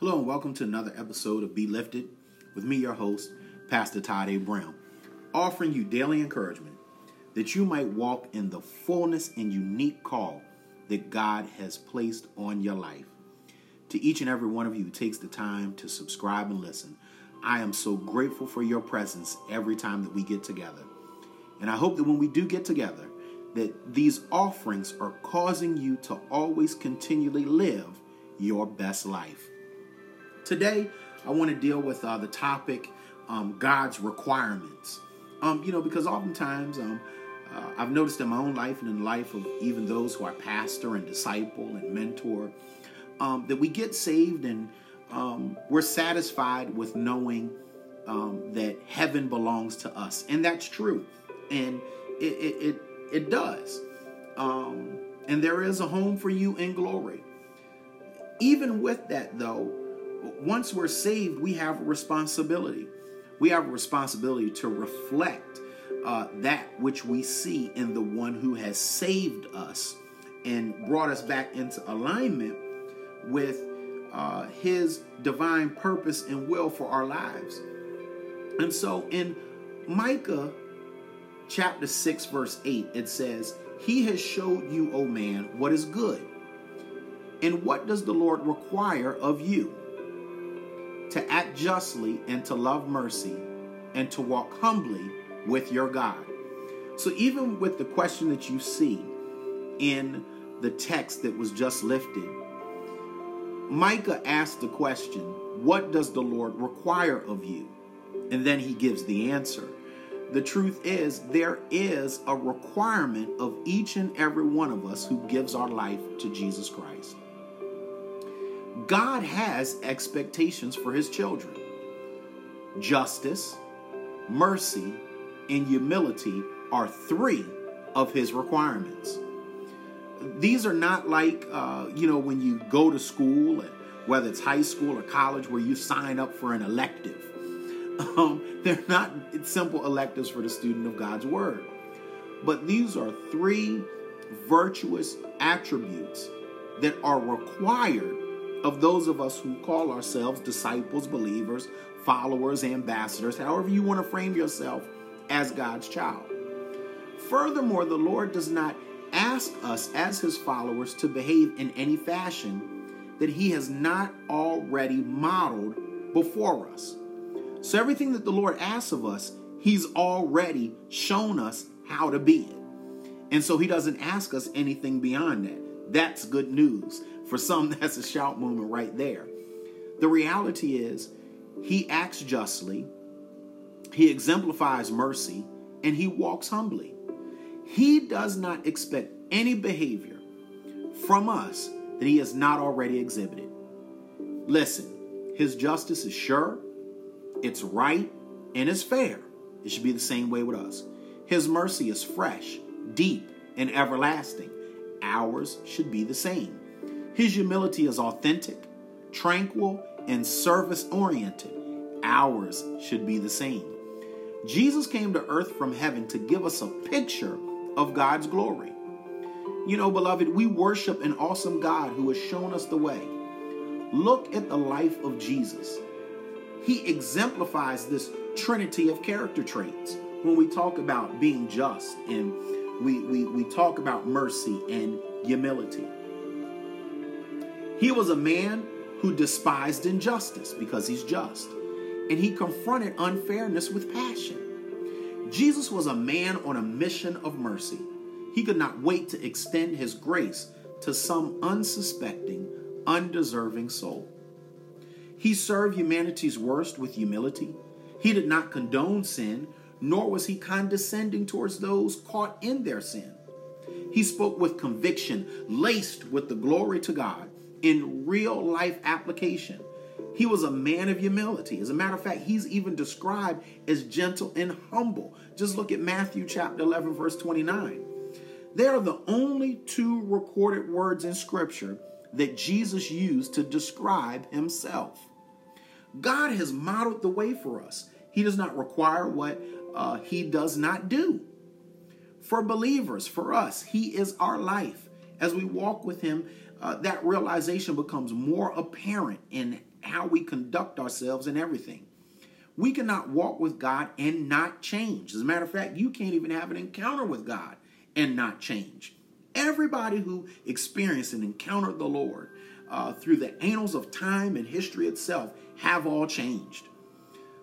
Hello and welcome to another episode of Be Lifted with me, your host, Pastor Todd A. Brown, offering you daily encouragement that you might walk in the fullness and unique call that God has placed on your life. To each and every one of you who takes the time to subscribe and listen, I am so grateful for your presence every time that we get together. And I hope that when we do get together, that these offerings are causing you to always continually live your best life. Today, I want to deal with uh, the topic um, God's requirements. Um, you know, because oftentimes um, uh, I've noticed in my own life and in the life of even those who are pastor and disciple and mentor um, that we get saved and um, we're satisfied with knowing um, that heaven belongs to us, and that's true, and it it it, it does, and there is a home for you in glory. Even with that, though once we're saved, we have a responsibility. We have a responsibility to reflect uh, that which we see in the one who has saved us and brought us back into alignment with uh, his divine purpose and will for our lives. And so in Micah chapter 6, verse 8, it says, He has showed you, O man, what is good. And what does the Lord require of you? To act justly and to love mercy and to walk humbly with your God. So, even with the question that you see in the text that was just lifted, Micah asked the question, What does the Lord require of you? And then he gives the answer. The truth is, there is a requirement of each and every one of us who gives our life to Jesus Christ. God has expectations for his children. Justice, mercy, and humility are three of his requirements. These are not like, uh, you know, when you go to school, whether it's high school or college, where you sign up for an elective. Um, they're not simple electives for the student of God's Word. But these are three virtuous attributes that are required of those of us who call ourselves disciples, believers, followers, ambassadors, however you want to frame yourself as God's child. Furthermore, the Lord does not ask us as his followers to behave in any fashion that he has not already modeled before us. So, everything that the Lord asks of us, he's already shown us how to be it. And so, he doesn't ask us anything beyond that. That's good news. For some, that's a shout moment right there. The reality is, he acts justly, he exemplifies mercy, and he walks humbly. He does not expect any behavior from us that he has not already exhibited. Listen, his justice is sure, it's right, and it's fair. It should be the same way with us. His mercy is fresh, deep, and everlasting. Ours should be the same. His humility is authentic, tranquil, and service oriented. Ours should be the same. Jesus came to earth from heaven to give us a picture of God's glory. You know, beloved, we worship an awesome God who has shown us the way. Look at the life of Jesus. He exemplifies this trinity of character traits when we talk about being just and we, we, we talk about mercy and humility. He was a man who despised injustice because he's just, and he confronted unfairness with passion. Jesus was a man on a mission of mercy. He could not wait to extend his grace to some unsuspecting, undeserving soul. He served humanity's worst with humility. He did not condone sin, nor was he condescending towards those caught in their sin. He spoke with conviction, laced with the glory to God, in real life application. He was a man of humility. As a matter of fact, he's even described as gentle and humble. Just look at Matthew chapter 11, verse 29. They are the only two recorded words in Scripture that Jesus used to describe himself. God has modeled the way for us. He does not require what uh, he does not do. For believers, for us, he is our life. As we walk with him, uh, that realization becomes more apparent in how we conduct ourselves and everything. We cannot walk with God and not change. As a matter of fact, you can't even have an encounter with God and not change. Everybody who experienced and encountered the Lord uh, through the annals of time and history itself have all changed.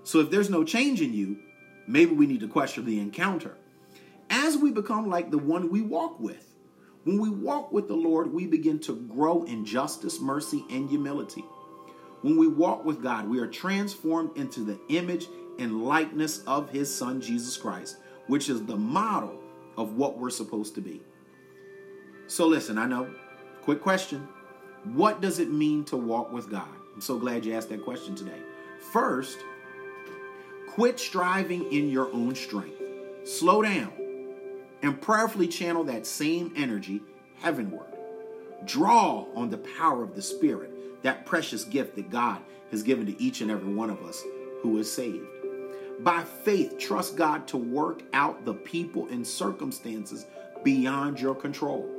So if there's no change in you, maybe we need to question the encounter. As we become like the one we walk with, when we walk with the Lord, we begin to grow in justice, mercy, and humility. When we walk with God, we are transformed into the image and likeness of His Son, Jesus Christ, which is the model of what we're supposed to be. So, listen, I know, quick question. What does it mean to walk with God? I'm so glad you asked that question today. First, quit striving in your own strength. Slow down and prayerfully channel that same energy heavenward. Draw on the power of the Spirit, that precious gift that God has given to each and every one of us who is saved. By faith, trust God to work out the people and circumstances beyond your control.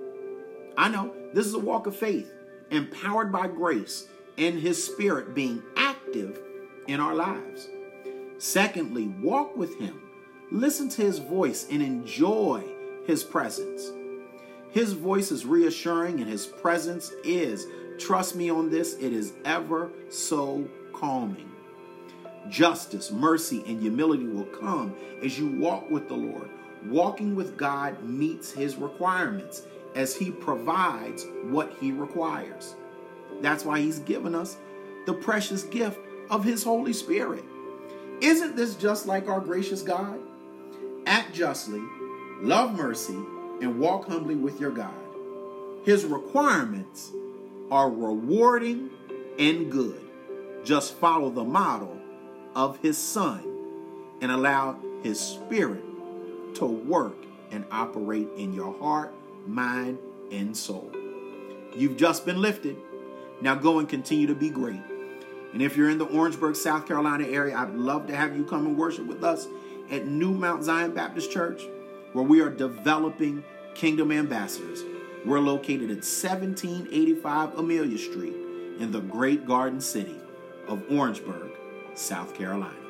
I know this is a walk of faith, empowered by grace and His Spirit being active in our lives. Secondly, walk with Him Listen to his voice and enjoy his presence. His voice is reassuring and his presence is, trust me on this, it is ever so calming. Justice, mercy, and humility will come as you walk with the Lord. Walking with God meets his requirements as he provides what he requires. That's why he's given us the precious gift of his Holy Spirit. Isn't this just like our gracious God? Act justly, love mercy, and walk humbly with your God. His requirements are rewarding and good. Just follow the model of his son and allow his spirit to work and operate in your heart, mind, and soul. You've just been lifted. Now go and continue to be great. And if you're in the Orangeburg, South Carolina area, I'd love to have you come and worship with us at New Mount Zion Baptist Church, where we are developing kingdom ambassadors. We're located at 1785 Amelia Street in the great garden city of Orangeburg, South Carolina.